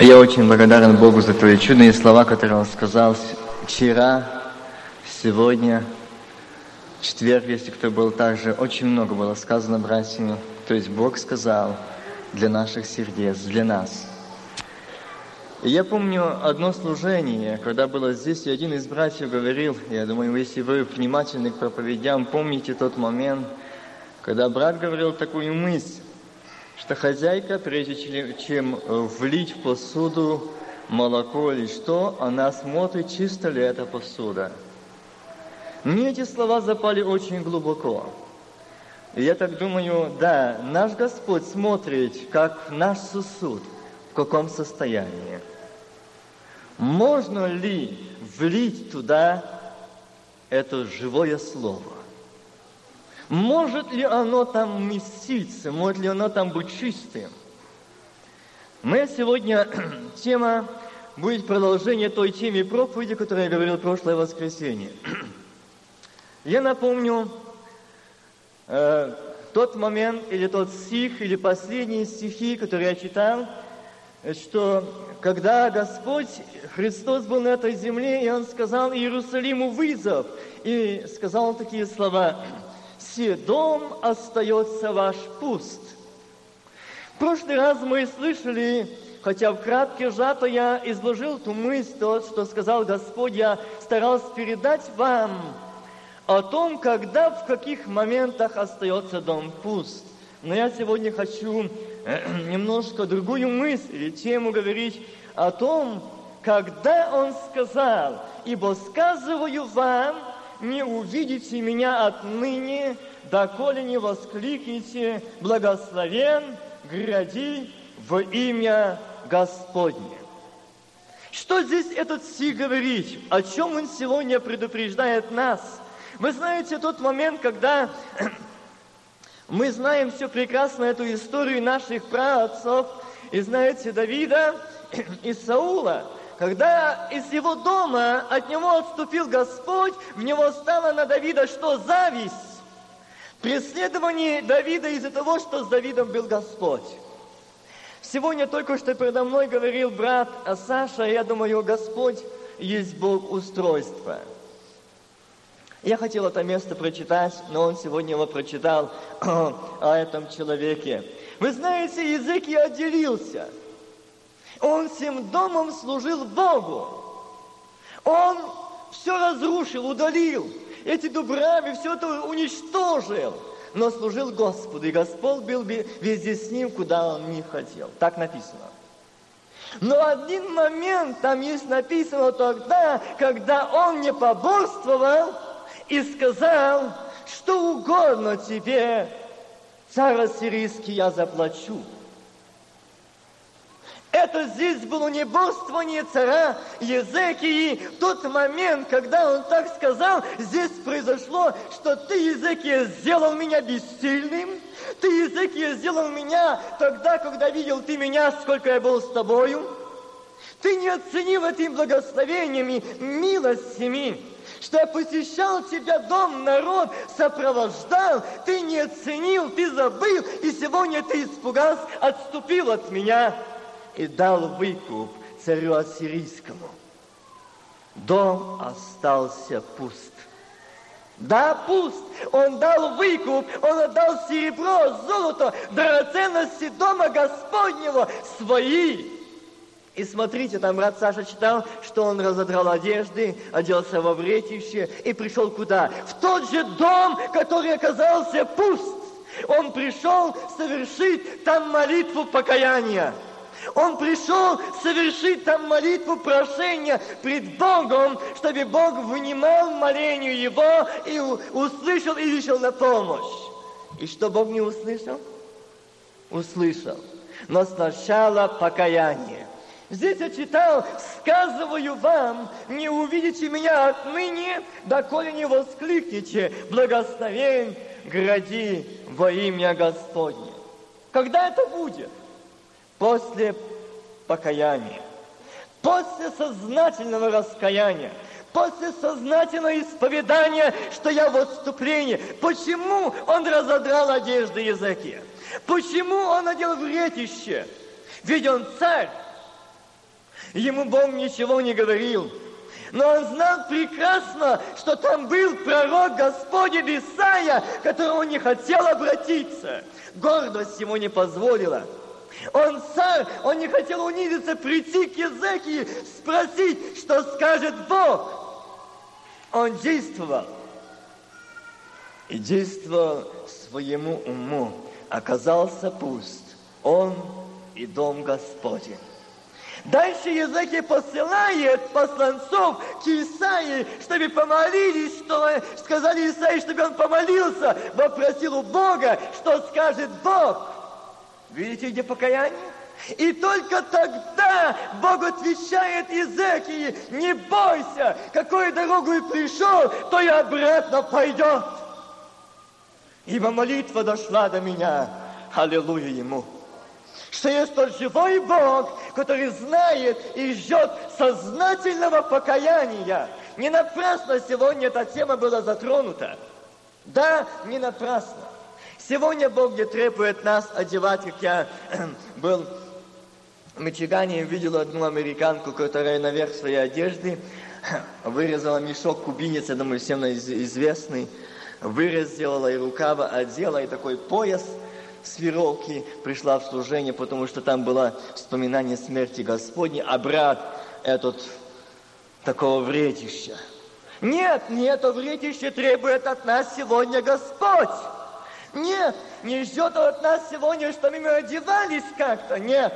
Я очень благодарен Богу за твои чудные слова, которые Он сказал вчера, сегодня, в четверг, если кто был также. Очень много было сказано братьями. То есть Бог сказал для наших сердец, для нас. Я помню одно служение, когда было здесь, и один из братьев говорил, я думаю, если вы внимательны к проповедям, помните тот момент, когда брат говорил такую мысль, что хозяйка, прежде чем э, влить в посуду молоко или что, она смотрит, чисто ли эта посуда. Мне эти слова запали очень глубоко. И я так думаю, да, наш Господь смотрит, как наш сосуд, в каком состоянии. Можно ли влить туда это живое слово? Может ли оно там вместиться? Может ли оно там быть чистым? Мы сегодня, тема будет продолжение той темы проповеди, которую я говорил прошлое воскресенье. Я напомню э, тот момент, или тот стих, или последние стихи, которые я читал, что когда Господь, Христос был на этой земле, и Он сказал Иерусалиму вызов, и сказал такие слова – все дом остается ваш пуст. В прошлый раз мы слышали, хотя в кратке сжато я изложил ту мысль, то, что сказал Господь, я старался передать вам о том, когда, в каких моментах остается дом пуст. Но я сегодня хочу э, немножко другую мысль или тему говорить о том, когда Он сказал, «Ибо сказываю вам, не увидите меня отныне, доколе не воскликните, благословен, гряди в имя Господне. Что здесь этот стих говорит? О чем он сегодня предупреждает нас? Вы знаете тот момент, когда мы знаем все прекрасно эту историю наших праотцов, и знаете Давида и Саула, когда из его дома от него отступил Господь, в него стало на Давида что? Зависть. Преследование Давида из-за того, что с Давидом был Господь. Сегодня только что передо мной говорил брат Саша, я думаю, Господь есть Бог устройства. Я хотел это место прочитать, но он сегодня его прочитал о этом человеке. Вы знаете, язык и отделился – он всем домом служил Богу. Он все разрушил, удалил. Эти дубрами, все это уничтожил. Но служил Господу, и Господь был везде с ним, куда он не хотел. Так написано. Но один момент там есть написано тогда, когда он не поборствовал и сказал, что угодно тебе, царь сирийский, я заплачу. Это здесь было не бодрствование царя Езекии. В тот момент, когда он так сказал, здесь произошло, что ты, Езекия, сделал меня бессильным. Ты, Езекия, сделал меня тогда, когда видел ты меня, сколько я был с тобою. Ты не оценил этими благословениями, милостями, что я посещал тебя, дом, народ, сопровождал, ты не оценил, ты забыл, и сегодня ты испугался, отступил от меня и дал выкуп царю ассирийскому. Дом остался пуст. Да, пуст. Он дал выкуп, он отдал серебро, золото, драгоценности дома Господнего свои. И смотрите, там брат Саша читал, что он разодрал одежды, оделся во вретище и пришел куда? В тот же дом, который оказался пуст. Он пришел совершить там молитву покаяния. Он пришел совершить там молитву прошения пред Богом, чтобы Бог внимал молению его и услышал и вышел на помощь. И что Бог не услышал? Услышал. Но сначала покаяние. Здесь я читал, сказываю вам, не увидите меня отныне, доколе не воскликнете, благословен гради во имя Господне. Когда это будет? После покаяния, после сознательного раскаяния, после сознательного исповедания, что я в отступлении. Почему он разодрал одежды языки? Почему он надел вретище? Ведь он царь. Ему Бог ничего не говорил. Но он знал прекрасно, что там был пророк Господень Исаия, которому не хотел обратиться. Гордость ему не позволила. Он царь, он не хотел унизиться, прийти к языке, спросить, что скажет Бог. Он действовал. И действовал своему уму. Оказался пуст. Он и дом Господень. Дальше языки посылает посланцов к Исаии, чтобы помолились, что сказали Исаии, чтобы он помолился, вопросил у Бога, что скажет Бог. Видите, где покаяние? И только тогда Бог отвечает Иезекии, не бойся, какой дорогу пришел, то и обратно пойдет. Ибо молитва дошла до меня. Аллилуйя Ему что есть тот живой Бог, который знает и ждет сознательного покаяния. Не напрасно сегодня эта тема была затронута. Да, не напрасно. Сегодня Бог не требует нас одевать, как я был в Мичигане, видел одну американку, которая наверх своей одежды вырезала мешок кубинец, я думаю, всем известный, вырезала и рукава одела, и такой пояс – с веровки пришла в служение, потому что там было вспоминание смерти Господней, а брат этот такого вредища. Нет, не это вредище требует от нас сегодня Господь. Нет, не ждет от нас сегодня, что мы одевались как-то. Нет.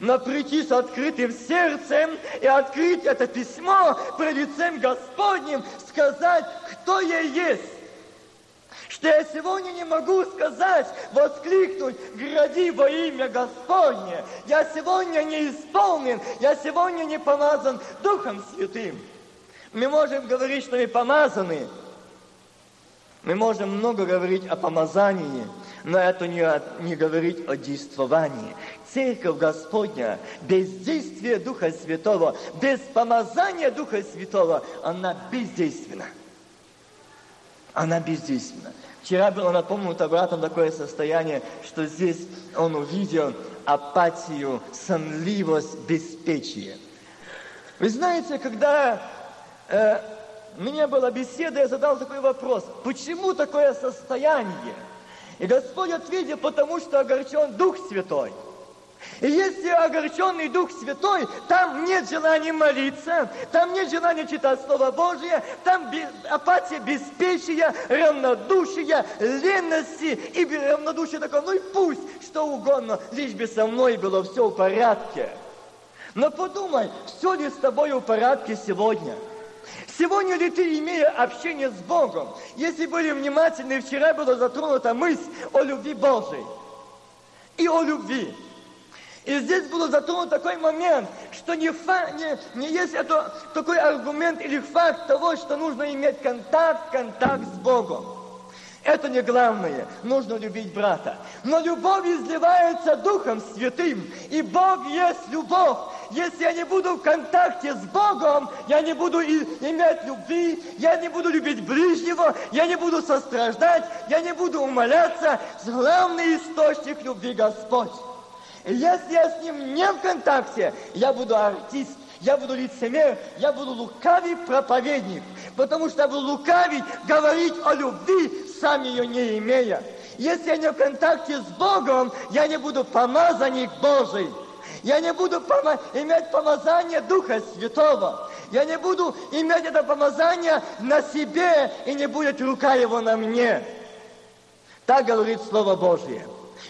Но прийти с открытым сердцем и открыть это письмо пред лицем Господним, сказать, кто я есть что я сегодня не могу сказать, воскликнуть, гради во имя Господне. Я сегодня не исполнен, я сегодня не помазан Духом Святым. Мы можем говорить, что мы помазаны. Мы можем много говорить о помазании, но это не, не говорить о действовании. Церковь Господня без действия Духа Святого, без помазания Духа Святого, она бездейственна она бездейственна. Вчера было напомнуто братом такое состояние, что здесь он увидел апатию, сонливость, беспечие. Вы знаете, когда э, у меня была беседа, я задал такой вопрос, почему такое состояние? И Господь ответил, потому что огорчен Дух Святой. И если огорченный Дух Святой, там нет желания молиться, там нет желания читать Слово Божье, там апатия, беспечия, равнодушие, ленности и равнодушие такое, ну и пусть, что угодно, лишь бы со мной было все в порядке. Но подумай, все ли с тобой в порядке сегодня? Сегодня ли ты, имея общение с Богом, если были внимательны, вчера была затронута мысль о любви Божией и о любви. И здесь был затронут такой момент, что не, фа, не, не есть это такой аргумент или факт того, что нужно иметь контакт, контакт с Богом. Это не главное. Нужно любить брата. Но любовь изливается Духом Святым. И Бог есть любовь. Если я не буду в контакте с Богом, я не буду иметь любви, я не буду любить ближнего, я не буду состраждать, я не буду умоляться. Главный источник любви Господь. Если я с ним не в контакте, я буду артист, я буду лицемер, я буду лукавый проповедник, потому что я буду лукавить, говорить о любви, сам ее не имея. Если я не в контакте с Богом, я не буду помазанник Божий. Я не буду иметь помазание Духа Святого. Я не буду иметь это помазание на себе, и не будет рука его на мне. Так говорит Слово Божье.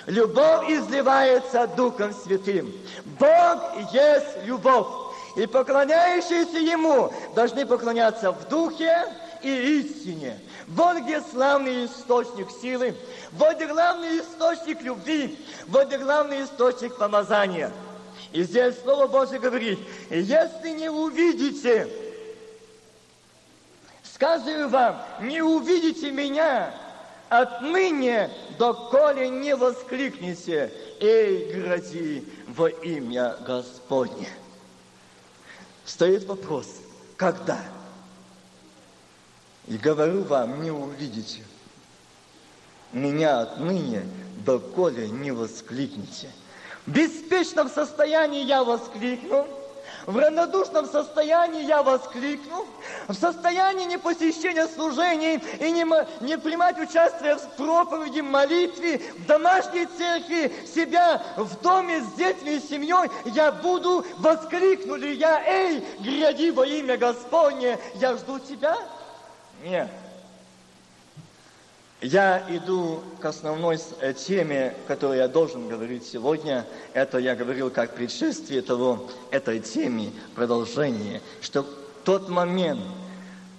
Любовь изливается Духом Святым. Бог есть любовь. И поклоняющиеся Ему должны поклоняться в Духе и истине. Вот где славный источник силы, вот где главный источник любви, вот где главный источник помазания. И здесь Слово Божье говорит, если не увидите, сказываю вам, не увидите меня, отныне, доколе не воскликнете, «Эй, грози во имя Господне!» Стоит вопрос, когда? И говорю вам, не увидите. Меня отныне, доколе не воскликнете. В беспечном состоянии я воскликну, В равнодушном состоянии я воскликну, в состоянии непосещения служений и не, не принимать участие в проповеди, молитве, в домашней церкви, себя в доме с детьми и семьей, я буду, воскликну ли я, эй, гряди во имя Господне, я жду тебя? Нет. Я иду к основной э, теме, которую я должен говорить сегодня. Это я говорил как предшествие того, этой теме, продолжение, что тот момент,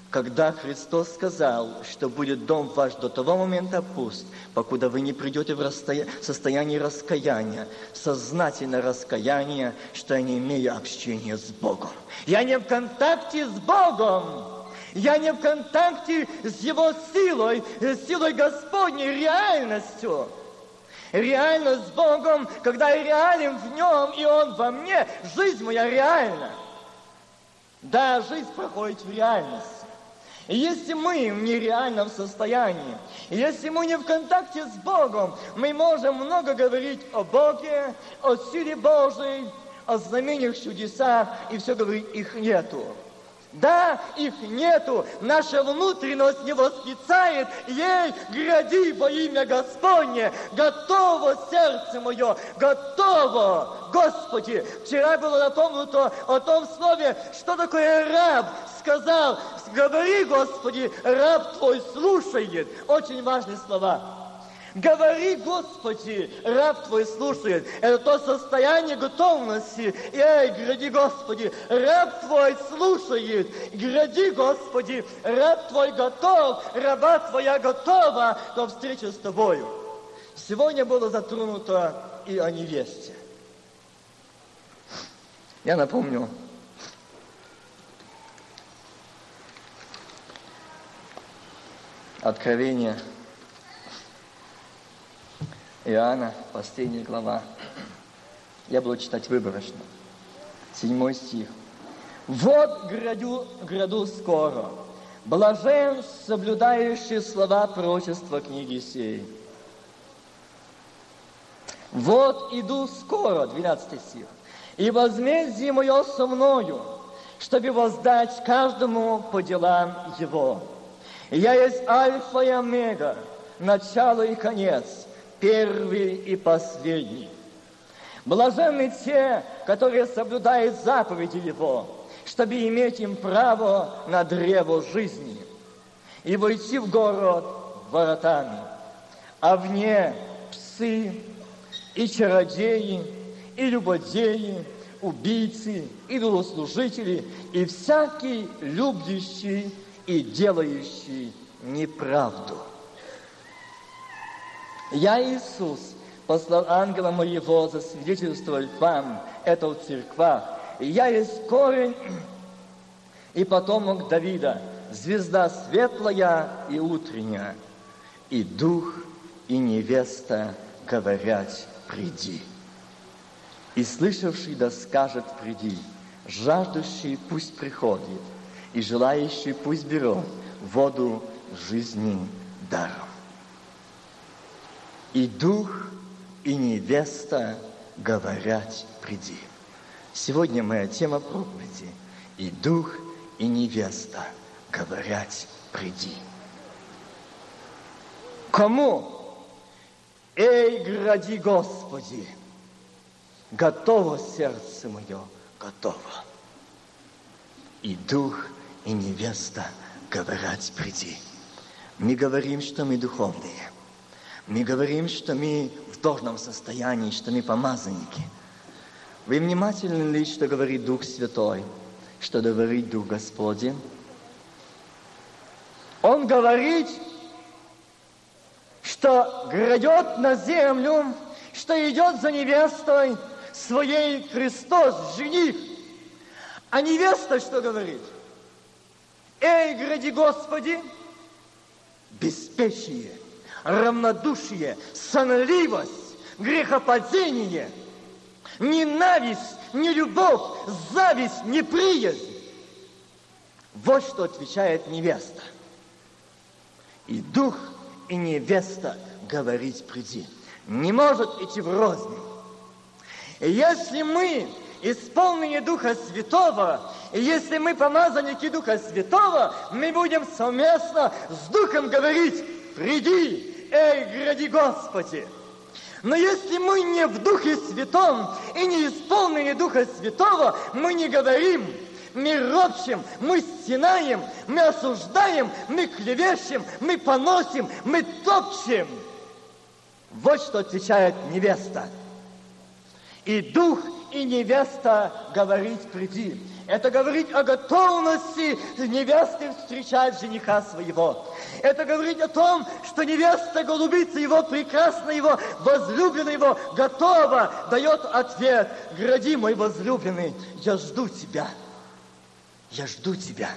когда Христос сказал, что будет дом ваш до того момента пуст, покуда вы не придете в расстоя... состояние раскаяния, сознательное раскаяние, что я не имею общения с Богом. Я не в контакте с Богом. Я не в контакте с Его силой, с силой Господней, реальностью. Реальность с Богом, когда я реален в Нем, и Он во мне, жизнь моя реальна. Да, жизнь проходит в реальности. И если мы в нереальном состоянии, если мы не в контакте с Богом, мы можем много говорить о Боге, о силе Божией, о знамениях, чудесах, и все говорить, их нету. Да, их нету. Наша внутренность не восклицает. Ей, гради во имя Господне. Готово сердце мое, готово. Господи, вчера было напомнуто о том слове, что такое раб. Сказал, говори, Господи, раб твой слушает. Очень важные слова. Говори, Господи, раб Твой слушает. Это то состояние готовности. Эй, гради, Господи, раб Твой слушает. Гради, Господи, раб Твой готов, раба Твоя готова к встрече с Тобою. Сегодня было затронуто и о невесте. Я напомню, Откровение Иоанна, последняя глава. Я буду читать выборочно. Седьмой стих. «Вот гряду, гряду скоро, блажен, соблюдающий слова пророчества книги сей». «Вот иду скоро», 12 стих, «и возмездие мое со мною, чтобы воздать каждому по делам его. Я есть Альфа и Омега, начало и конец, первый и последний. Блаженны те, которые соблюдают заповеди Его, чтобы иметь им право на древо жизни и войти в город воротами, а вне псы и чародеи, и любодеи, убийцы, идолослужители и всякий любящий и делающий неправду – я, Иисус, послал ангела моего засвидетельствовать вам это в церквах. Я есть корень и потомок Давида, звезда светлая и утренняя, и дух, и невеста говорят, приди. И слышавший да скажет, приди, жаждущий пусть приходит, и желающий пусть берет воду жизни даром. И дух, и невеста говорят, приди. Сегодня моя тема проповеди. И дух, и невеста говорят, приди. Кому? Эй, гради, Господи! Готово сердце мое, готово. И дух, и невеста говорят, приди. Мы говорим, что мы духовные. Мы говорим, что мы в должном состоянии, что мы помазанники. Вы внимательны ли, что говорит Дух Святой, что говорит Дух Господень? Он говорит, что грядет на землю, что идет за невестой своей Христос, жених. А невеста что говорит? Эй, гради Господи, беспечие – равнодушие, сонливость, грехопадение, ненависть, нелюбовь, зависть, неприязнь. Вот что отвечает невеста. И дух, и невеста говорить приди. Не может идти в рознь. Если мы исполнение Духа Святого. И если мы помазанники Духа Святого, мы будем совместно с Духом говорить, приди, эй, гради Господи. Но если мы не в Духе Святом и не исполнены Духа Святого, мы не говорим, мы ропщим, мы стенаем, мы осуждаем, мы клевещем, мы поносим, мы топчем. Вот что отвечает невеста. И дух, и невеста говорить приди. Это говорит о готовности невесты встречать жениха своего. Это говорит о том, что невеста голубица его, прекрасно его, возлюбленная его, готова, дает ответ. Гради, мой возлюбленный, я жду тебя. Я жду тебя.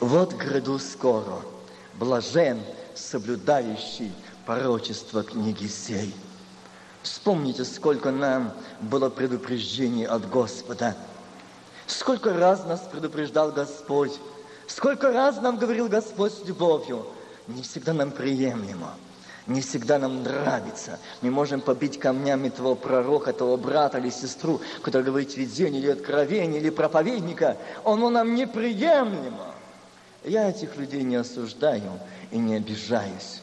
Вот гряду скоро, блажен, соблюдающий пророчество книги сей. Вспомните, сколько нам было предупреждений от Господа. Сколько раз нас предупреждал Господь. Сколько раз нам говорил Господь с любовью. Не всегда нам приемлемо. Не всегда нам нравится. Мы можем побить камнями того пророка, того брата или сестру, который говорит видение или откровение, или проповедника. Оно нам неприемлемо. Я этих людей не осуждаю и не обижаюсь.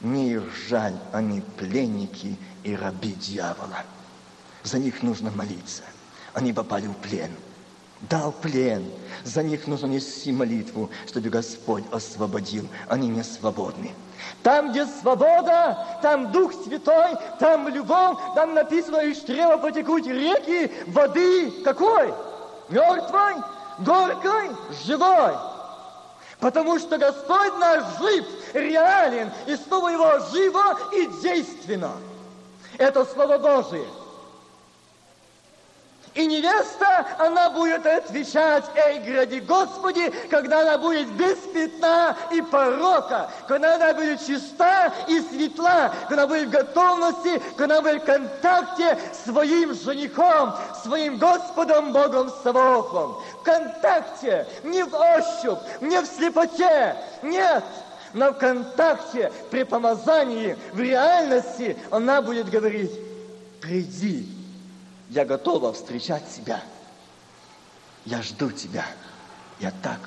Мне их жаль, они пленники и раби дьявола. За них нужно молиться. Они попали в плен. Дал плен. За них нужно нести молитву, чтобы Господь освободил. Они не свободны. Там, где свобода, там Дух Святой, там любовь, там написано, из чрева потекут реки воды. Какой? Мертвой, горькой, живой. Потому что Господь наш жив, реален, и Слово Его живо и действенно. Это Слово Божие. И невеста, она будет отвечать, эй, гради Господи, когда она будет без пятна и порока, когда она будет чиста и светла, когда она будет в готовности, когда она будет в контакте с своим женихом, своим Господом Богом Савохом. В контакте, не в ощупь, не в слепоте, нет, но в контакте, при помазании, в реальности она будет говорить, приди, я готова встречать тебя. Я жду тебя. Я так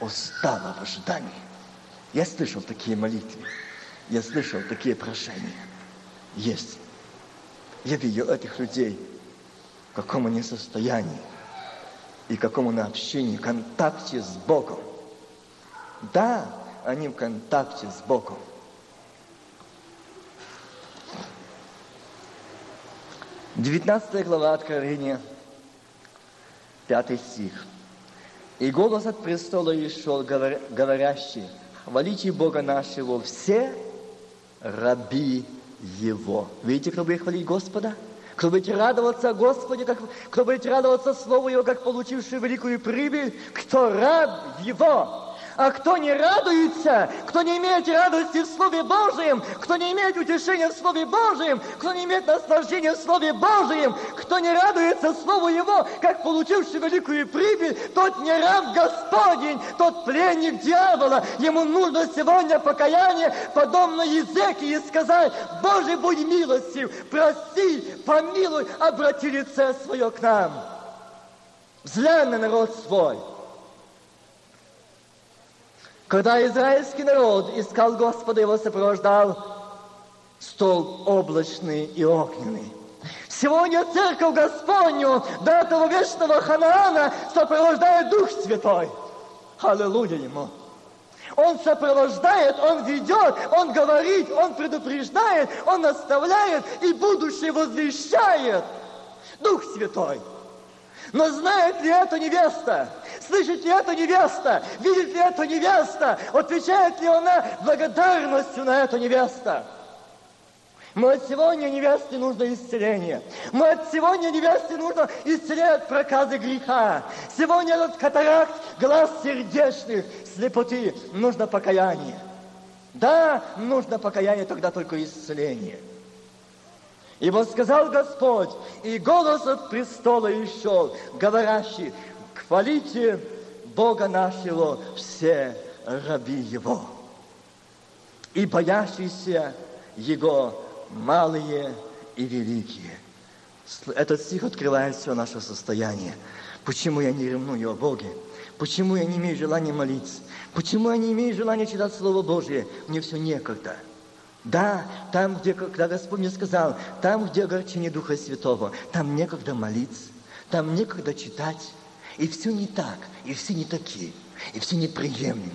устала в ожидании. Я слышал такие молитвы. Я слышал такие прошения. Есть. Я видел этих людей, в каком они состоянии и каком они общении, контакте с Богом. Да, они в контакте с Богом. 19 глава Откровения, 5 стих. «И голос от престола шел, говорящий, хвалите Бога нашего все раби Его». Видите, кто будет хвалить Господа? Кто будет радоваться Господе, как, кто будет радоваться Слову Его, как получивший великую прибыль? Кто раб Его? А кто не радуется, кто не имеет радости в Слове Божьем, кто не имеет утешения в Слове Божьем, кто не имеет наслаждения в Слове Божьем, кто не радуется Слову Его, как получивший великую прибыль, тот не раб Господень, тот пленник дьявола. Ему нужно сегодня покаяние, подобно Езекии, сказать, Боже, будь милостив, прости, помилуй, обрати лице свое к нам. Взглянь на народ свой – когда израильский народ искал Господа, его сопровождал стол облачный и огненный. Сегодня церковь Господню до этого вечного Ханаана сопровождает Дух Святой. Аллилуйя Ему. Он сопровождает, Он ведет, Он говорит, Он предупреждает, Он наставляет и будущее возвещает. Дух Святой. Но знает ли это невеста? Слышит ли это невеста? Видит ли это невеста? Отвечает ли она благодарностью на эту невеста? Мы от сегодня невесте нужно исцеление. Мы от сегодня невесте нужно исцеление от проказы греха. Сегодня от катаракт глаз сердечных, слепоты нужно покаяние. Да, нужно покаяние, тогда только исцеление. Ибо сказал Господь, и голос от престола шел, говорящий, хвалите Бога нашего все раби Его. И боящиеся Его малые и великие. Этот стих открывает все наше состояние. Почему я не ревную о Боге? Почему я не имею желания молиться? Почему я не имею желания читать Слово Божье? Мне все некогда. Да, там, где, когда Господь мне сказал, там, где огорчение Духа Святого, там некогда молиться, там некогда читать. И все не так, и все не такие, и все неприемлемы.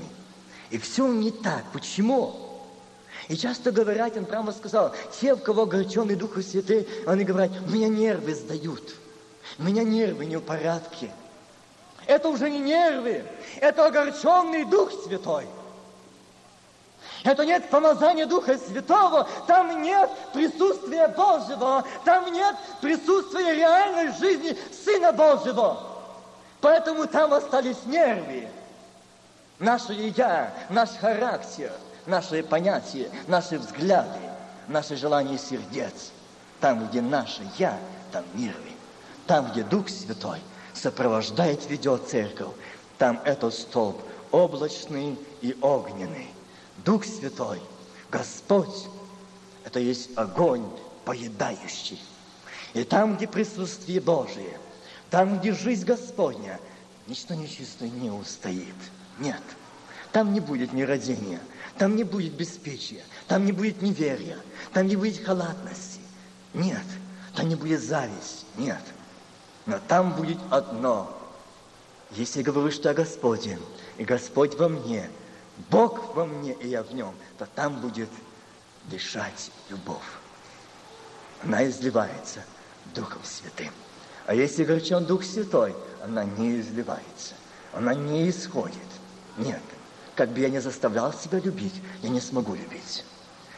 И все не так. Почему? И часто говорят, он прямо сказал, те, у кого огорченный Дух Святый, они говорят, меня нервы сдают, меня нервы не в порядке. Это уже не нервы, это огорченный Дух Святой. Это нет помазания Духа Святого, там нет присутствия Божьего, там нет присутствия реальной жизни Сына Божьего. Поэтому там остались нервы. Наше «я», наш характер, наши понятия, наши взгляды, наши желания сердец. Там, где наше «я», там нервы. Там, где Дух Святой сопровождает, ведет церковь, там этот столб облачный и огненный. Дух Святой, Господь, это есть огонь поедающий. И там, где присутствие Божие, там, где жизнь Господня, ничто нечистое не устоит. Нет. Там не будет нерадения, там не будет беспечия, там не будет неверия, там не будет халатности. Нет. Там не будет зависть. Нет. Но там будет одно. Если я говорю, что я Господен, и Господь во мне, Бог во мне, и я в нем, то там будет дышать любовь. Она изливается Духом Святым. А если горчен Дух Святой, она не изливается, она не исходит. Нет. Как бы я не заставлял себя любить, я не смогу любить.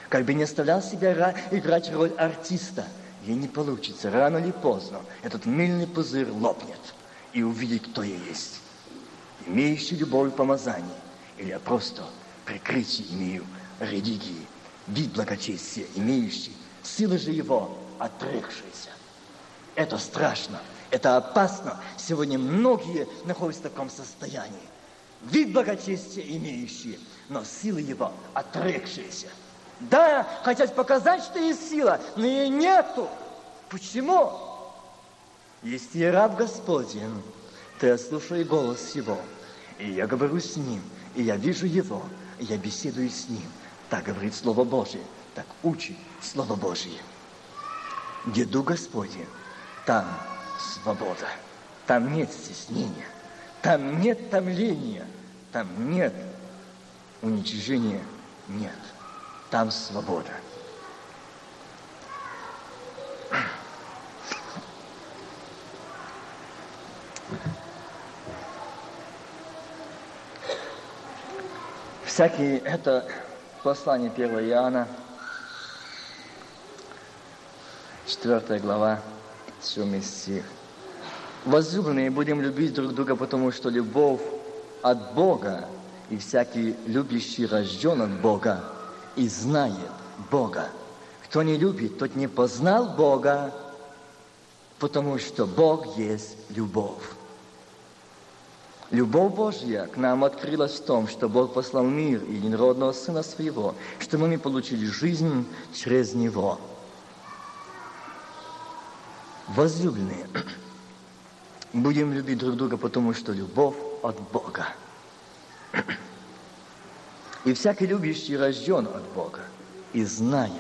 Как бы не заставлял себя играть роль артиста, ей не получится. Рано или поздно этот мыльный пузырь лопнет и увидит, кто я есть. Имеющий любовь помазание, или я просто прикрытие имею религии, вид благочестия, имеющий, силы же его отрекшиеся. Это страшно, это опасно. Сегодня многие находятся в таком состоянии вид благочестия имеющие, но силы его отрекшиеся. Да, хотят показать, что есть сила, но ее нету. Почему? Если я раб Господень, то я слушаю голос Его, и я говорю с Ним, и я вижу Его, и я беседую с Ним. Так говорит Слово Божие, так учит Слово Божие. Где Дух Господень, там свобода, там нет стеснения. Там нет томления, там нет уничижения, нет. Там свобода. Всякие, это послание 1 Иоанна, 4 глава, 7 стих. Возлюбленные, будем любить друг друга, потому что любовь от Бога, и всякий любящий рожден от Бога и знает Бога. Кто не любит, тот не познал Бога, потому что Бог есть любовь. Любовь Божья к нам открылась в том, что Бог послал мир и единородного Сына Своего, чтобы мы получили жизнь через Него. Возлюбленные, Будем любить друг друга, потому что любовь от Бога. И всякий любящий рожден от Бога и знает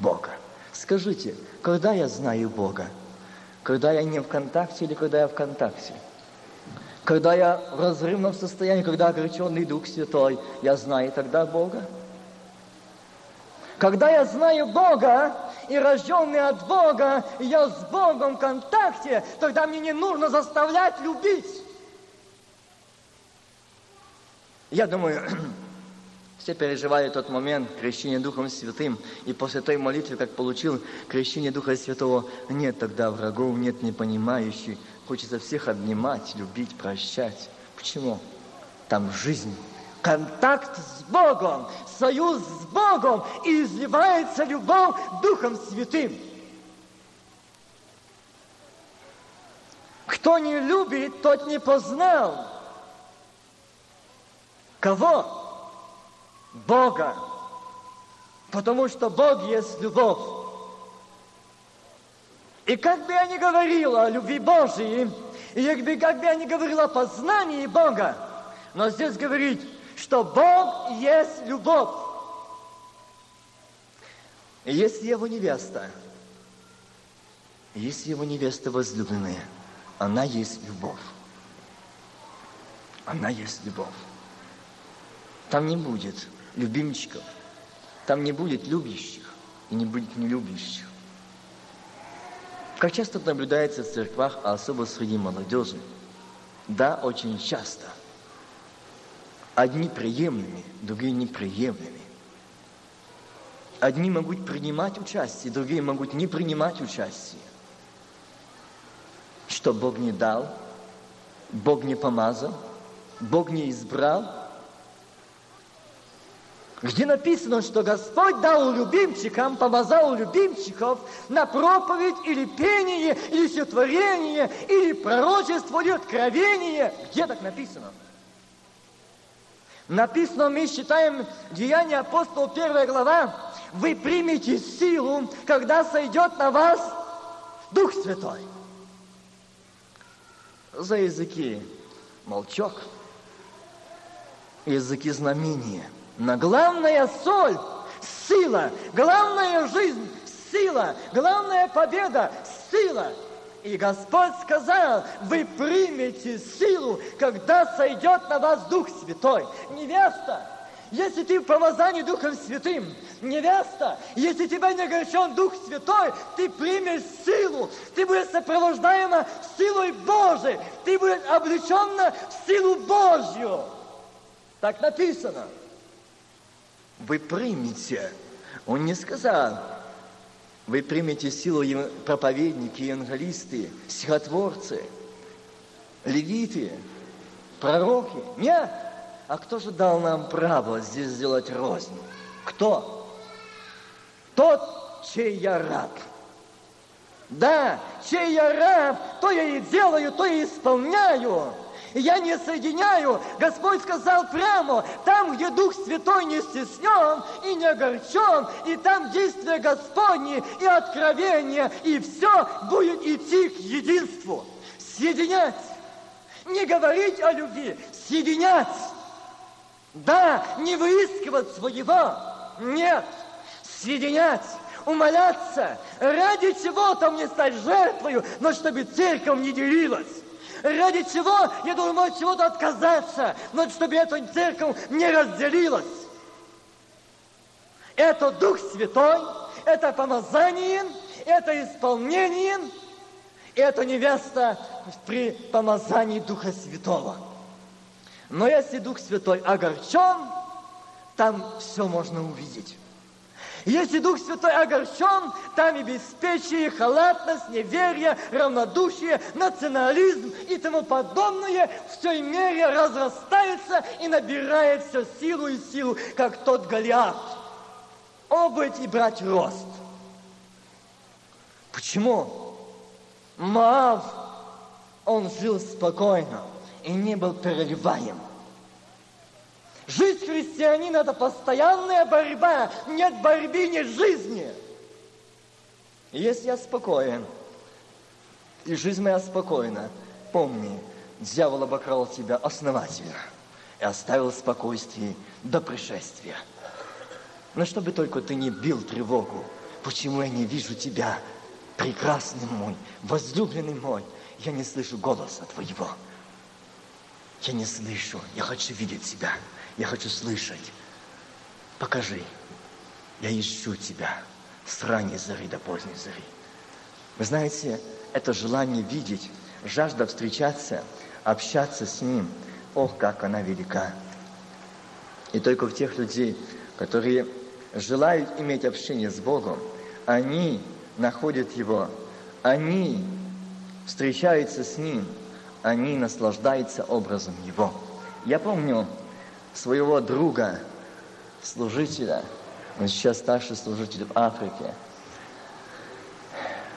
Бога. Скажите, когда я знаю Бога? Когда я не в контакте или когда я в контакте? Когда я в разрывном состоянии, когда огорченный Дух Святой, я знаю тогда Бога? Когда я знаю Бога и рожденный от Бога, и я с Богом в контакте, тогда мне не нужно заставлять любить. Я думаю, все переживали тот момент крещения Духом Святым, и после той молитвы, как получил крещение Духа Святого, нет тогда врагов, нет непонимающих, хочется всех обнимать, любить, прощать. Почему? Там жизнь контакт с Богом, союз с Богом, и изливается любовь Духом Святым. Кто не любит, тот не познал. Кого? Бога. Потому что Бог есть любовь. И как бы я ни говорила о любви Божьей, и как бы, как бы я ни говорила о познании Бога, но здесь говорит, что Бог есть любовь. Если его невеста, если его невеста возлюбленная, она есть любовь. Она есть любовь. Там не будет любимчиков, там не будет любящих и не будет нелюбящих. Как часто наблюдается в церквах, а особо среди молодежи? Да, очень часто. Одни приемлемы, другие неприемлемы. Одни могут принимать участие, другие могут не принимать участие. Что Бог не дал, Бог не помазал, Бог не избрал – где написано, что Господь дал любимчикам, помазал любимчиков на проповедь или пение, или сотворение, или пророчество, или откровение. Где так написано? Написано, мы считаем Деяния апостолов, первая глава, вы примете силу, когда сойдет на вас Дух Святой. За языки молчок, языки знамения – но главная соль – сила, главная жизнь – сила, главная победа – сила. И Господь сказал, вы примете силу, когда сойдет на вас Дух Святой. Невеста, если ты в помазании Духом Святым, невеста, если тебя не огорчен Дух Святой, ты примешь силу, ты будешь сопровождаема силой Божией, ты будешь облечена в силу Божью. Так написано – вы примете. Он не сказал, вы примете силу проповедники, евангелисты, стихотворцы, левиты, пророки. Нет. А кто же дал нам право здесь сделать рознь? Кто? Тот, чей я раб. Да, чей я раб, то я и делаю, то и исполняю я не соединяю. Господь сказал прямо, там, где Дух Святой не стеснен и не огорчен, и там действие Господне и откровение, и все будет идти к единству. Соединять. Не говорить о любви, соединять. Да, не выискивать своего. Нет, соединять умоляться, ради чего-то мне стать жертвою, но чтобы церковь не делилась. Ради чего я должен от чего-то отказаться, но чтобы эта церковь не разделилась. Это Дух Святой, это помазание, это исполнение, это невеста при помазании Духа Святого. Но если Дух Святой огорчен, там все можно увидеть. Если Дух Святой огорчен, там и беспечие, халатность, неверие, равнодушие, национализм и тому подобное в всей мере разрастается и набирает все силу и силу, как тот Голиаф. Обыть и брать рост. Почему? Маав, он жил спокойно и не был переливаем. Жизнь христианина – это постоянная борьба. Нет борьбы, нет жизни. И если я спокоен, и жизнь моя спокойна, помни, дьявол обокрал тебя основательно и оставил спокойствие до пришествия. Но чтобы только ты не бил тревогу, почему я не вижу тебя, прекрасный мой, возлюбленный мой, я не слышу голоса твоего. Я не слышу, я хочу видеть тебя. Я хочу слышать. Покажи. Я ищу тебя с ранней зари до поздней зари. Вы знаете, это желание видеть, жажда встречаться, общаться с Ним, ох, как она велика. И только в тех людей, которые желают иметь общение с Богом, они находят Его, они встречаются с Ним, они наслаждаются образом Его. Я помню, своего друга, служителя, он сейчас старший служитель в Африке.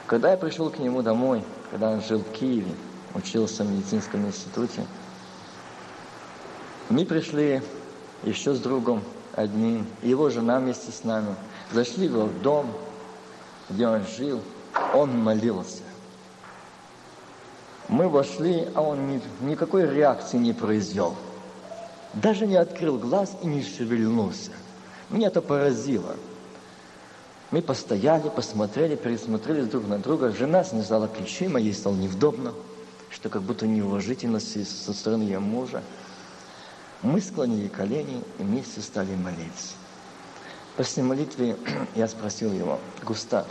Когда я пришел к нему домой, когда он жил в Киеве, учился в медицинском институте, мы пришли еще с другом одним, его жена вместе с нами, зашли в его дом, где он жил, Он молился. Мы вошли, а он ни, никакой реакции не произвел. Даже не открыл глаз и не шевельнулся. Меня это поразило. Мы постояли, посмотрели, пересмотрели друг на друга. Жена снизала плечи, ей стало неудобно, что как будто неуважительно со стороны ее мужа. Мы склонили колени и вместе стали молиться. После молитвы я спросил его, Густав,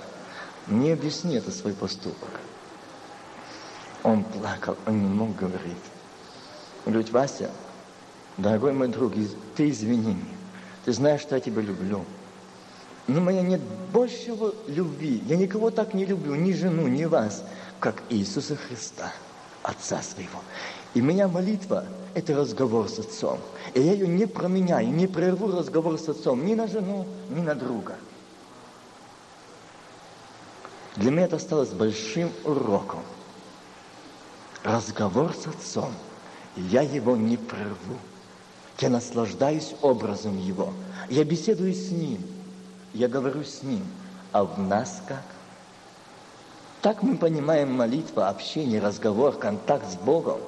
не объясни это свой поступок. Он плакал, он не мог говорить. Говорит, Вася, дорогой мой друг, ты извини меня. Ты знаешь, что я тебя люблю. Но у меня нет большего любви. Я никого так не люблю, ни жену, ни вас, как Иисуса Христа, Отца своего. И меня молитва – это разговор с Отцом. И я ее не променяю, не прерву разговор с Отцом ни на жену, ни на друга. Для меня это осталось большим уроком – разговор с Отцом, и я его не прерву. Я наслаждаюсь образом Его. Я беседую с Ним. Я говорю с Ним. А в нас как? Так мы понимаем молитва, общение, разговор, контакт с Богом.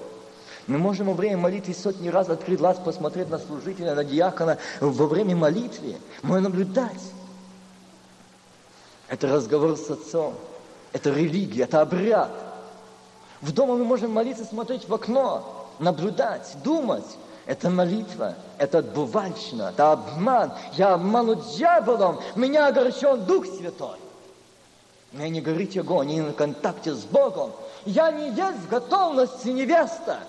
Мы можем во время молитвы сотни раз открыть глаз, посмотреть на служителя, на диакона во время молитвы. Мы наблюдать. Это разговор с Отцом. Это религия, это обряд. В дома мы можем молиться, смотреть в окно, наблюдать, думать. Это молитва, это отбывальщина, это обман. Я обманут дьяволом, меня огорчен Дух Святой. Меня не горит огонь, не на контакте с Богом. Я не есть в готовности невеста.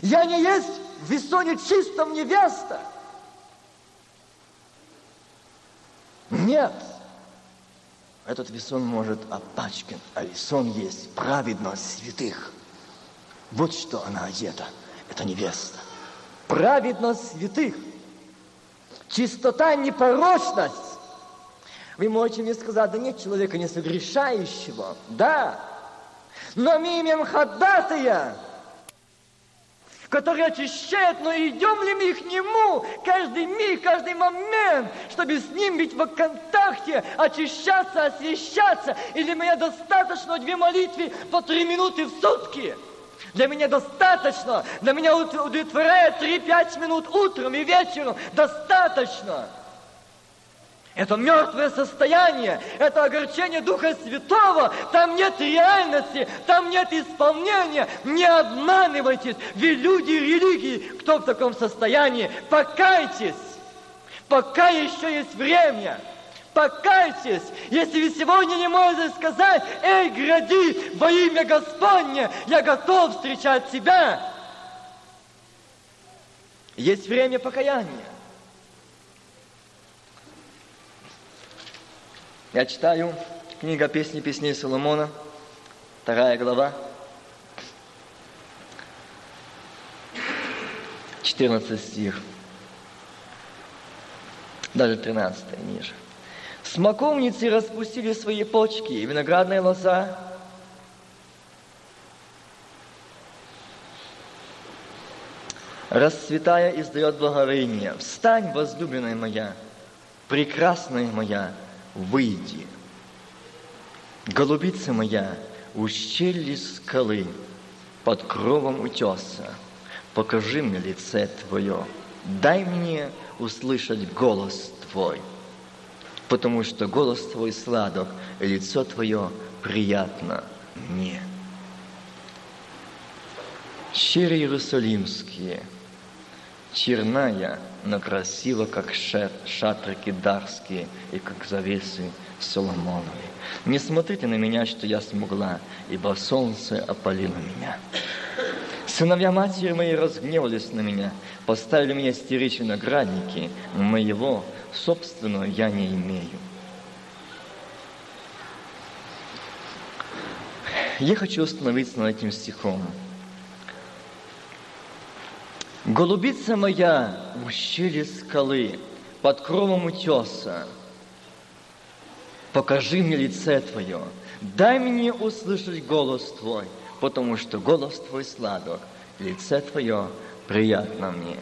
Я не есть в весоне чистом невеста. Нет. Этот весон может опачкан, а весон есть праведность святых. Вот что она одета, это невеста. Праведность святых. Чистота, непорочность. Вы можете мне сказать, да нет человека не согрешающего. Да. Но мы имеем ходатая, который очищает, но идем ли мы к Нему каждый миг, каждый момент, чтобы с Ним быть в контакте, очищаться, освещаться, или мне достаточно две молитвы по три минуты в сутки? Для меня достаточно, для меня удовлетворяет 3-5 минут утром и вечером, достаточно. Это мертвое состояние, это огорчение Духа Святого. Там нет реальности, там нет исполнения. Не обманывайтесь, вы люди религии. Кто в таком состоянии? Покайтесь, пока еще есть время. Покайтесь, если вы сегодня не можете сказать, эй, гради, во имя Господне, я готов встречать тебя. Есть время покаяния. Я читаю книга «Песни песней Соломона», вторая глава, 14 стих, даже 13 ниже. Смоковницы распустили свои почки, и виноградная лоза расцветая, издает благовение. Встань, возлюбленная моя, прекрасная моя, выйди. Голубица моя, ущелье скалы, под кровом утеса, покажи мне лице Твое, дай мне услышать голос Твой, потому что голос Твой сладок, лицо Твое приятно мне. Щири Иерусалимские, черная, но красиво, как шатры кидарские и как завесы Соломоновы. Не смотрите на меня, что я смогла, ибо солнце опалило меня. Сыновья матери мои разгневались на меня, поставили меня стеречь виноградники, но моего собственного я не имею. Я хочу остановиться над этим стихом. Голубица моя в ущелье скалы, под кровом утеса, покажи мне лице Твое, дай мне услышать голос Твой, потому что голос Твой сладок, лице Твое приятно мне.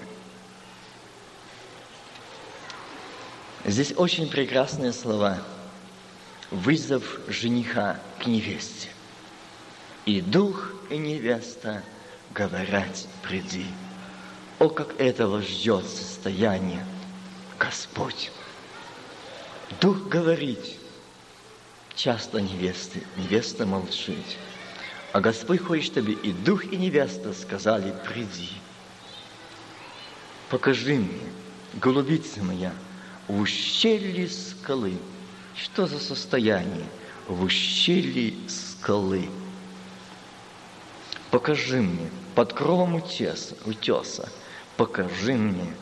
Здесь очень прекрасные слова. вызов жениха к невесте. И дух, и невеста говорят, приди. О, как этого ждет состояние Господь. Дух говорит, часто невесты, невеста молчит. А Господь хочет, чтобы и дух, и невеста сказали, приди. Покажи мне, голубица моя, в ущелье скалы. Что за состояние в ущелье скалы? Покажи мне под кровом утеса, утеса, покажи мне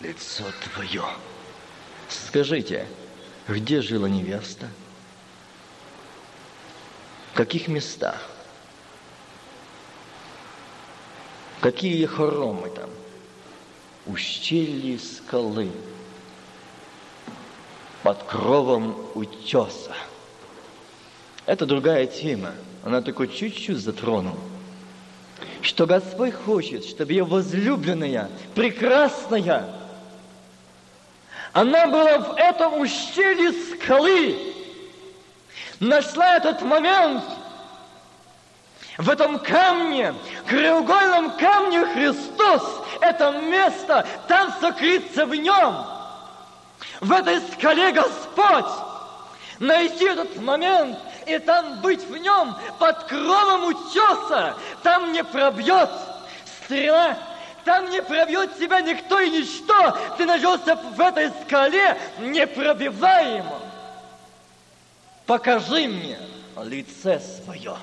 лицо Твое. Скажите, где жила невеста? В каких местах? Какие хоромы там? Ущелье скалы под кровом утеса. Это другая тема. Она только чуть-чуть затронула. Что Господь хочет, чтобы ее возлюбленная, прекрасная, она была в этом ущелье скалы, нашла этот момент – в этом камне, краеугольном камне Христос, это место, там сокрыться в нем. В этой скале Господь. Найти этот момент и там быть в нем под кровом утеса. Там не пробьет стрела, там не пробьет тебя никто и ничто. Ты нашелся в этой скале непробиваемым. Покажи мне лице свое.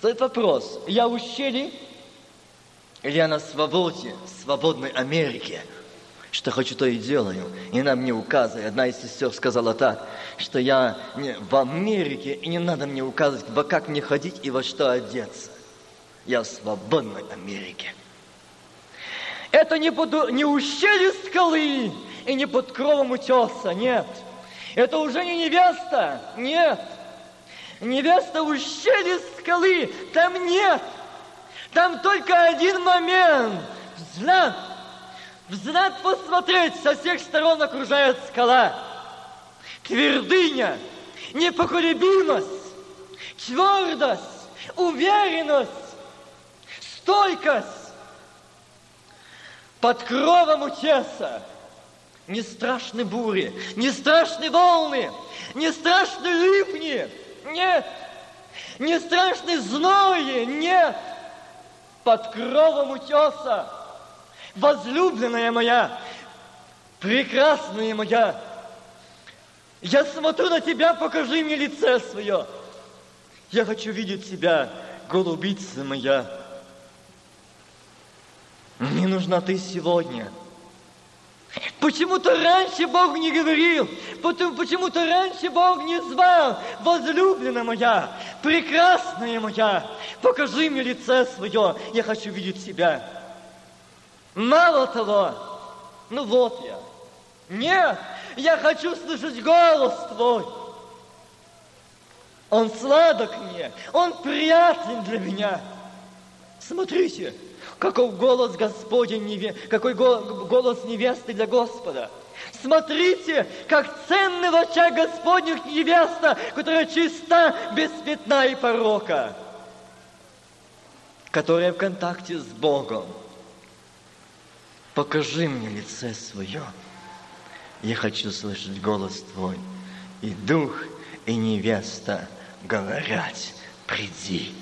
Стоит вопрос, я в ущелье или я на свободе, в свободной Америке? Что хочу, то и делаю. И нам не указывай. Одна из сестер сказала так, что я не, в Америке, и не надо мне указывать, во как мне ходить и во что одеться. Я в свободной Америке. Это не, под, не ущелье скалы и не под кровом утеса, нет. Это уже не невеста, нет. Невеста в ущелье скалы, там нет. Там только один момент. Взгляд. Взгляд посмотреть, со всех сторон окружает скала. Твердыня, непоколебимость, твердость, уверенность, стойкость. Под кровом утеса не страшны бури, не страшны волны, не страшны липни, нет. Не страшны знои, нет. Под кровом утеса. Возлюбленная моя, прекрасная моя, я смотрю на тебя, покажи мне лице свое. Я хочу видеть тебя, голубица моя. Мне нужна ты сегодня – Почему-то раньше Бог не говорил, почему-то раньше Бог не звал, возлюбленная моя, прекрасная моя, покажи мне лице свое, я хочу видеть себя. Мало того, ну вот я. Нет, я хочу слышать голос твой. Он сладок мне, он приятен для меня. Смотрите, какой голос Господень, какой голос невесты для Господа. Смотрите, как ценны в очах Господних невеста, которая чиста, без пятна и порока, которая в контакте с Богом. Покажи мне лице свое. Я хочу слышать голос Твой. И дух, и невеста говорят, приди.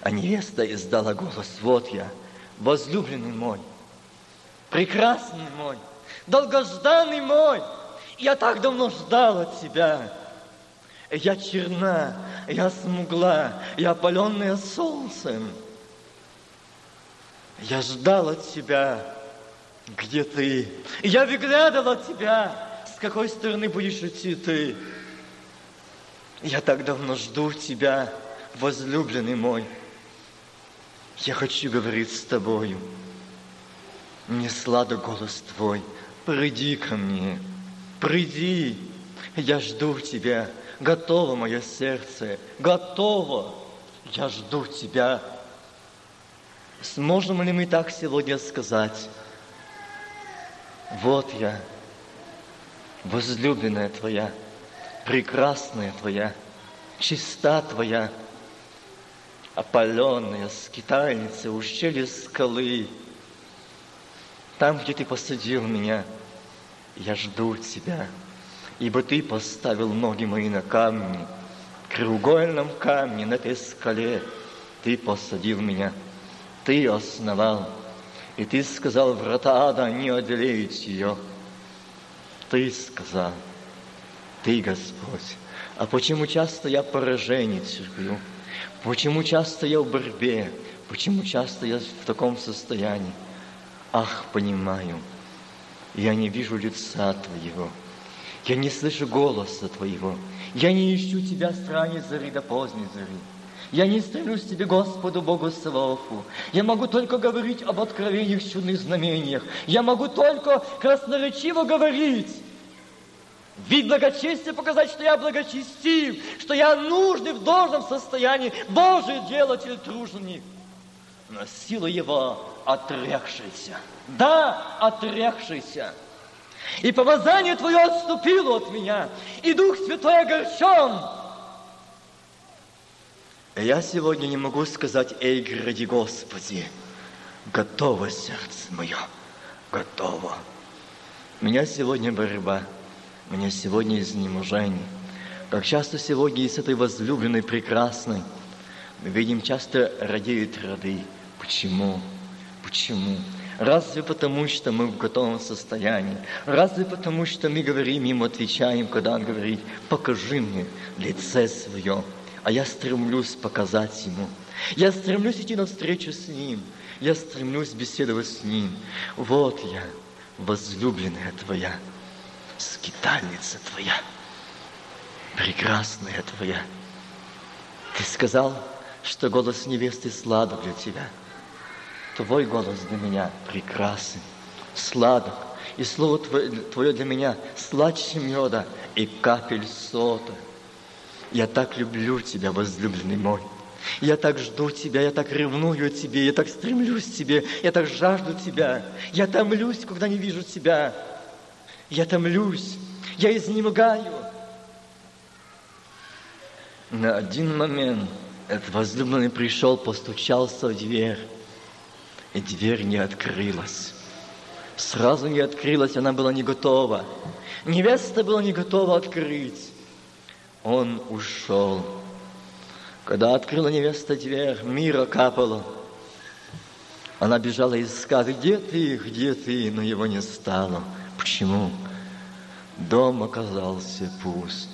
А невеста издала голос, вот я – возлюбленный мой, прекрасный мой, долгожданный мой, я так давно ждал от тебя. Я черна, я смугла, я опаленная солнцем. Я ждал от тебя, где ты. Я выглядывал от тебя, с какой стороны будешь идти ты. Я так давно жду тебя, возлюбленный мой. Я хочу говорить с тобою. Мне сладок голос твой. Приди ко мне. Приди. Я жду тебя. Готово мое сердце. Готово. Я жду тебя. Сможем ли мы так сегодня сказать? Вот я, возлюбленная твоя, прекрасная Твоя, чиста Твоя, опаленная скитальница, ущелье скалы, там, где Ты посадил меня, я жду Тебя, ибо Ты поставил ноги мои на камни, треугольном камне на этой скале Ты посадил меня, Ты основал, и Ты сказал, врата ада не одолеют ее. Ты сказал, Ты, Господь. А почему часто я поражение терплю? Почему часто я в борьбе? Почему часто я в таком состоянии? Ах, понимаю, я не вижу лица Твоего, я не слышу голоса Твоего, я не ищу Тебя с ранней зари до поздней зари. Я не стремлюсь Тебе, Господу Богу Саваофу. Я могу только говорить об откровениях, чудных знамениях. Я могу только красноречиво говорить. Вид благочестия показать, что я благочестив, что я нужный в должном состоянии, Божие делатель труженик. Но сила его отрекшийся. Да, отрекшийся. И помазание Твое отступило от меня, и Дух Святой огорчен. Я сегодня не могу сказать, эй, гради Господи, готово сердце мое, готово. У меня сегодня борьба, меня сегодня изнеможение. Как часто сегодня и с этой возлюбленной прекрасной мы видим, часто радеют роды. Почему? Почему? Разве потому, что мы в готовом состоянии? Разве потому, что мы говорим ему, отвечаем, когда он говорит, покажи мне лице свое, а я стремлюсь показать ему. Я стремлюсь идти навстречу с ним. Я стремлюсь беседовать с ним. Вот я, возлюбленная твоя, скитальница твоя, прекрасная твоя. Ты сказал, что голос невесты сладок для тебя – Твой голос для меня прекрасен, сладок, и слово Твое, для меня сладче меда и капель сота. Я так люблю Тебя, возлюбленный мой. Я так жду Тебя, я так ревную Тебе, я так стремлюсь к Тебе, я так жажду Тебя. Я томлюсь, когда не вижу Тебя. Я томлюсь, я изнемогаю. На один момент этот возлюбленный пришел, постучался в дверь и дверь не открылась. Сразу не открылась, она была не готова. Невеста была не готова открыть. Он ушел. Когда открыла невеста дверь, мира капало. Она бежала искать, где ты, где ты, но его не стало. Почему? Дом оказался пуст.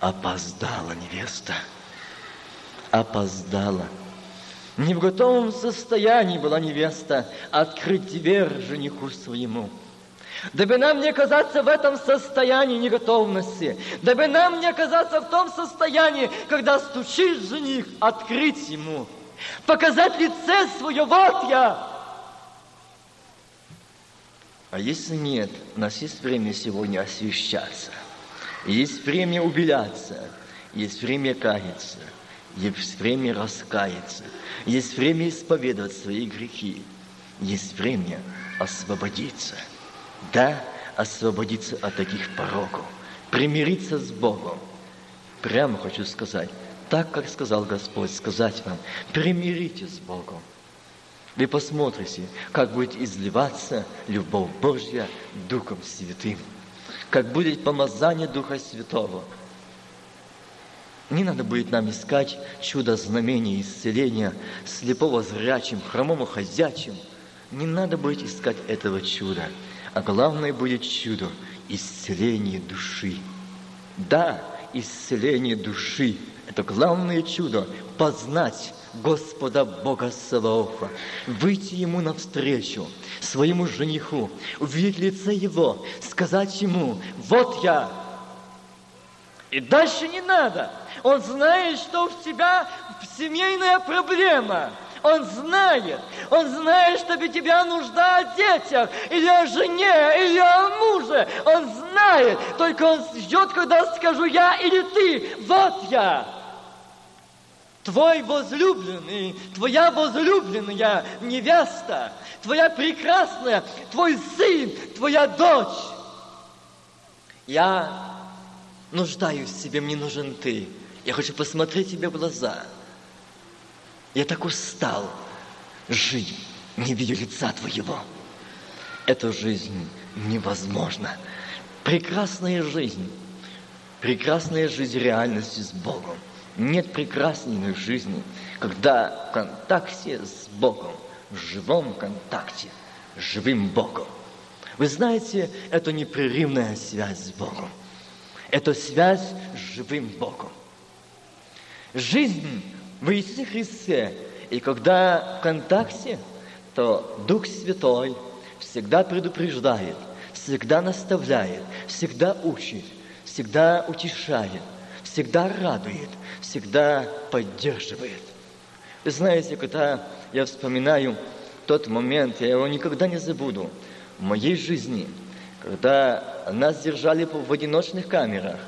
Опоздала невеста. Опоздала. Не в готовом состоянии была невеста открыть дверь жениху своему. Дабы нам не оказаться в этом состоянии неготовности, дабы нам не оказаться в том состоянии, когда стучит жених, открыть ему, показать лице свое, вот я. А если нет, у нас есть время сегодня освещаться, есть время убеляться, есть время каяться, есть время раскаяться – есть время исповедовать свои грехи. Есть время освободиться. Да, освободиться от таких пороков. Примириться с Богом. Прямо хочу сказать, так, как сказал Господь, сказать вам, примиритесь с Богом. Вы посмотрите, как будет изливаться любовь Божья Духом Святым, как будет помазание Духа Святого – не надо будет нам искать чудо знамения исцеления слепого зрячим, хромому ходячим. Не надо будет искать этого чуда. А главное будет чудо – исцеление души. Да, исцеление души – это главное чудо – познать Господа Бога Саваофа, выйти Ему навстречу, своему жениху, увидеть лице Его, сказать Ему, вот я. И дальше не надо – он знает, что у тебя семейная проблема. Он знает, он знает, что у тебя нужда о детях, или о жене, или о муже. Он знает, только он ждет, когда скажу я или ты. Вот я. Твой возлюбленный, твоя возлюбленная невеста, твоя прекрасная, твой сын, твоя дочь. Я нуждаюсь в себе, мне нужен ты. Я хочу посмотреть тебе в глаза. Я так устал жить, не видя лица твоего. Эту жизнь невозможно. Прекрасная жизнь, прекрасная жизнь реальности с Богом. Нет прекрасней жизни, когда в контакте с Богом, в живом контакте с живым Богом. Вы знаете, это непрерывная связь с Богом. Это связь с живым Богом. Жизнь в Иисусе Христе. И когда в контакте, то Дух Святой всегда предупреждает, всегда наставляет, всегда учит, всегда утешает, всегда радует, всегда поддерживает. Вы знаете, когда я вспоминаю тот момент, я его никогда не забуду, в моей жизни, когда нас держали в одиночных камерах,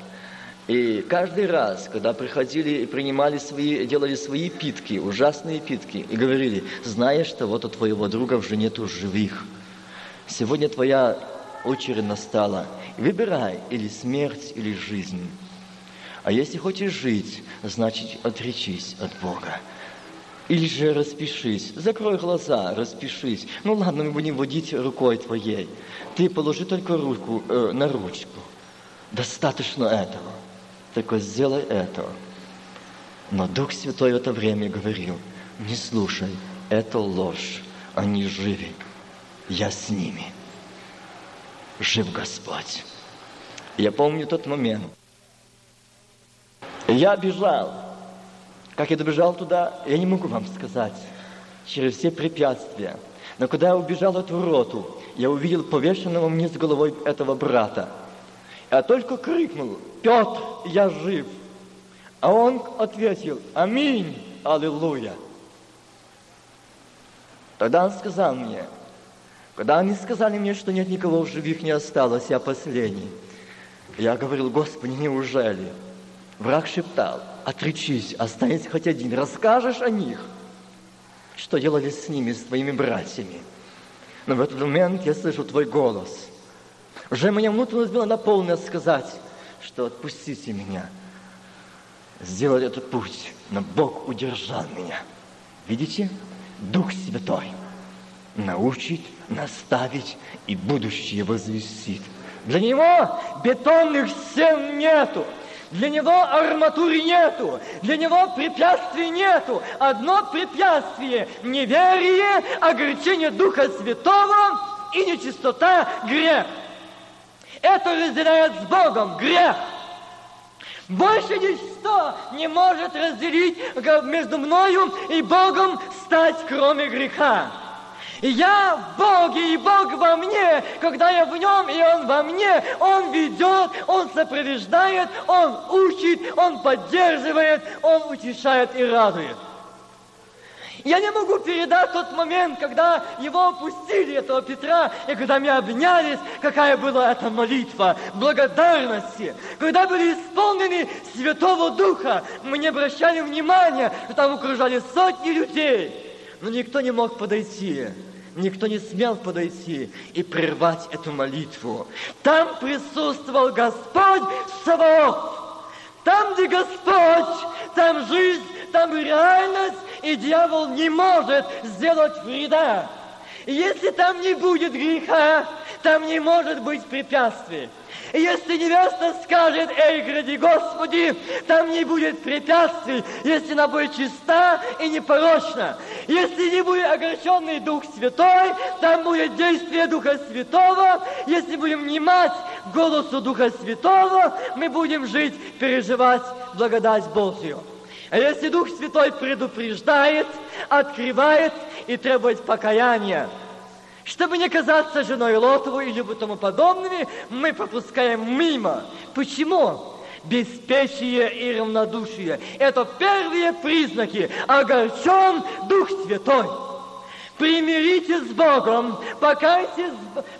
и каждый раз, когда приходили и принимали свои, делали свои питки, ужасные питки, и говорили, знаешь, что вот у твоего друга уже нету живых. Сегодня твоя очередь настала. Выбирай или смерть, или жизнь. А если хочешь жить, значит отречись от Бога. Или же распишись, закрой глаза, распишись. Ну ладно, мы будем водить рукой твоей. Ты положи только руку э, на ручку. Достаточно этого только сделай это. Но Дух Святой в это время говорил, не слушай, это ложь, они живы, я с ними. Жив Господь. Я помню тот момент. Я бежал. Как я добежал туда, я не могу вам сказать. Через все препятствия. Но когда я убежал от вороту, я увидел повешенного мне с головой этого брата. Я только крикнул, Петр, я жив. А он ответил, аминь, аллилуйя. Тогда он сказал мне, когда они сказали мне, что нет никого в живых не осталось, я последний. Я говорил, Господи, неужели? Враг шептал, отречись, останется хоть один, расскажешь о них, что делали с ними, с твоими братьями. Но в этот момент я слышу твой голос. Уже моя внутренность была наполнена сказать, что отпустите меня. Сделали этот путь, но Бог удержал меня. Видите? Дух Святой научит, наставить и будущее возвестит. Для него бетонных стен нету. Для него арматуры нету, для него препятствий нету. Одно препятствие – неверие, огорчение Духа Святого и нечистота, грех – это разделяет с Богом грех. Больше ничто не может разделить между мною и Богом стать, кроме греха. Я в Боге, и Бог во мне. Когда я в нем, и Он во мне, Он ведет, Он сопровождает, Он учит, Он поддерживает, Он утешает и радует. Я не могу передать тот момент, когда его опустили, этого Петра, и когда мы обнялись, какая была эта молитва благодарности. Когда были исполнены Святого Духа, мы не обращали внимания, что там окружали сотни людей. Но никто не мог подойти. Никто не смел подойти и прервать эту молитву. Там присутствовал Господь Саваоф. Там, где Господь, там жизнь, там реальность, и дьявол не может сделать вреда. Если там не будет греха, там не может быть препятствий. Если невеста скажет, эй, гради Господи, там не будет препятствий, если она будет чиста и непорочна. Если не будет огорченный Дух Святой, там будет действие Духа Святого. Если будем внимать голосу Духа Святого, мы будем жить, переживать благодать Божью. А если Дух Святой предупреждает, открывает и требует покаяния, чтобы не казаться женой Лотову или тому подобными, мы пропускаем мимо. Почему? Беспечие и равнодушие. Это первые признаки. Огорчен Дух Святой. Примиритесь с Богом, покайтесь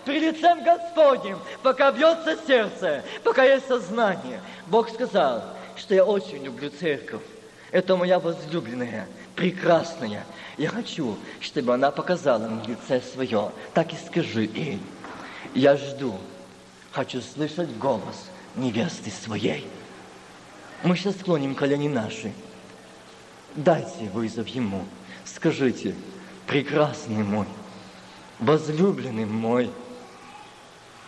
при лицем Господнем, пока бьется сердце, пока есть сознание. Бог сказал, что я очень люблю церковь. Это моя возлюбленная, прекрасная. Я хочу, чтобы она показала мне лице свое. Так и скажи ей. Я жду. Хочу слышать голос невесты своей. Мы сейчас склоним колени наши. Дайте вызов Ему. Скажите, прекрасный мой, возлюбленный мой,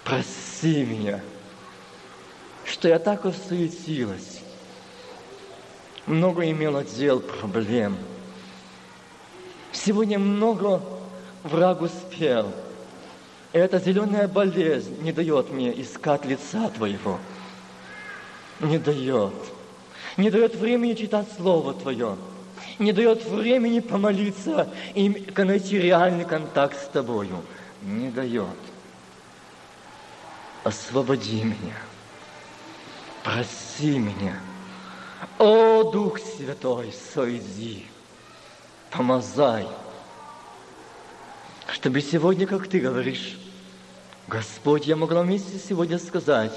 прости меня, что я так осуетилась, много имела дел, проблем. Сегодня много враг успел. И эта зеленая болезнь не дает мне искать лица Твоего. Не дает. Не дает времени читать Слово Твое. Не дает времени помолиться и найти реальный контакт с Тобою. Не дает. Освободи меня. Проси меня. О, Дух Святой, сойди, помазай, чтобы сегодня, как ты говоришь, Господь, я могла вместе сегодня сказать,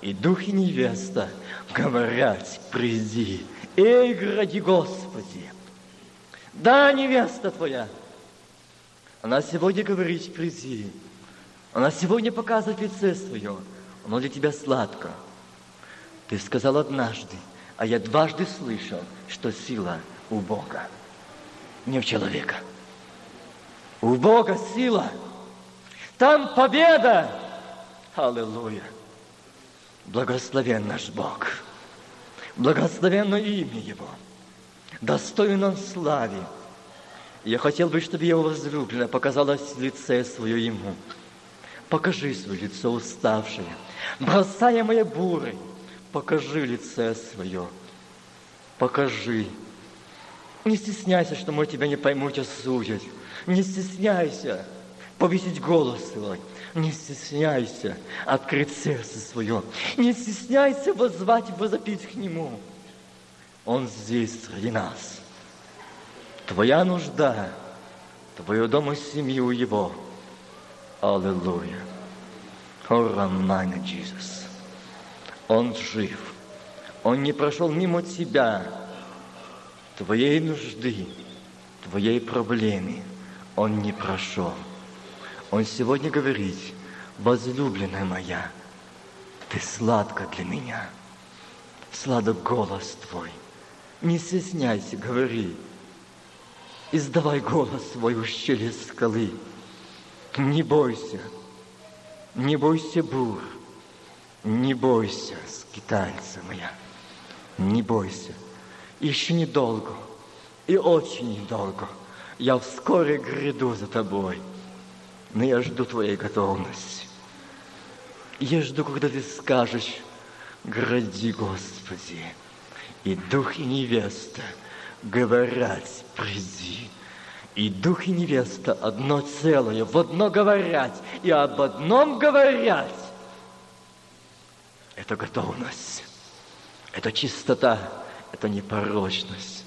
и Дух, и невеста говорят, приди, эй, гради Господи. Да, невеста твоя, она сегодня говорит, приди. Она сегодня показывает лице свое, оно для тебя сладко. Ты сказал однажды, а я дважды слышал, что сила у Бога, не у человека. У Бога сила. Там победа. Аллилуйя. Благословен наш Бог. Благословенно имя Его. Достоин Он славе. Я хотел бы, чтобы Его возлюбленная показалась в лице свое Ему. Покажи свое лицо уставшее, бросаемое бурой, покажи лице свое, покажи. Не стесняйся, что мы тебя не поймут, осудят. Не стесняйся повесить голос свой. Не стесняйся открыть сердце свое. Не стесняйся возвать и возопить к Нему. Он здесь среди нас. Твоя нужда, твое дом и семью Его. Аллилуйя. О, Иисус. Он жив. Он не прошел мимо тебя, твоей нужды, твоей проблемы. Он не прошел. Он сегодня говорит, возлюбленная моя, ты сладко для меня. Сладок голос твой. Не стесняйся, говори. Издавай голос свой у щели скалы. Не бойся, не бойся бур, не бойся, скитальца моя, не бойся. Еще недолго, и очень недолго. Я вскоре гряду за тобой, но я жду твоей готовности. Я жду, когда ты скажешь, гради, Господи, и дух и невеста говорят, приди. И дух и невеста одно целое, в одно говорят, и об одном говорят. Это готовность, это чистота, это непорочность.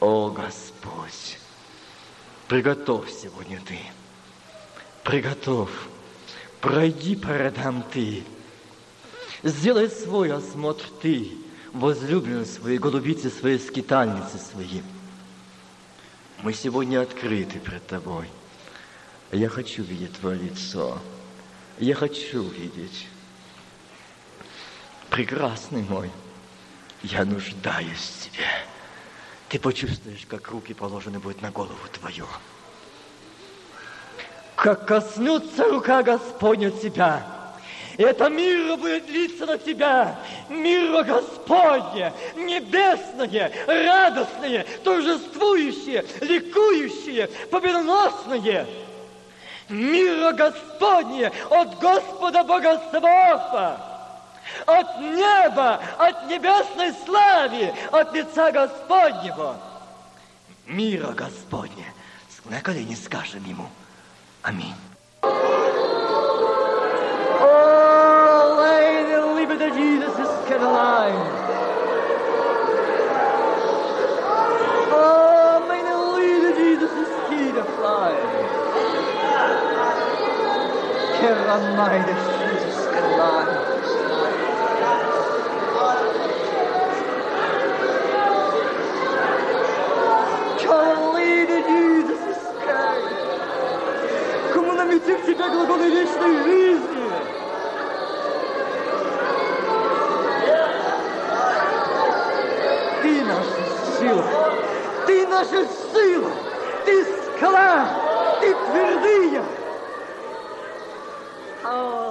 О, Господь, приготовь сегодня Ты, приготовь, пройди по родам Ты, сделай свой осмотр Ты, возлюбленные свои, голубицы свои, скитальницы свои. Мы сегодня открыты пред Тобой. Я хочу видеть Твое лицо. Я хочу видеть. Прекрасный мой, я нуждаюсь в Тебе. Ты почувствуешь, как руки положены будут на голову Твою. Как коснется рука Господня Тебя, это мир будет литься на тебя, мир Господне, небесное, радостное, торжествующее, ликующее, победоносное. Мир Господне от Господа Бога Саваофа от неба, от небесной славы, от лица Господнего. Мира Господня. На колени скажем Ему. Аминь. Oh, Jesus is. Oh, kept достиг тебя глубины вечной жизни. Ты наша сила, ты наша сила, ты скала, ты твердыня. Oh.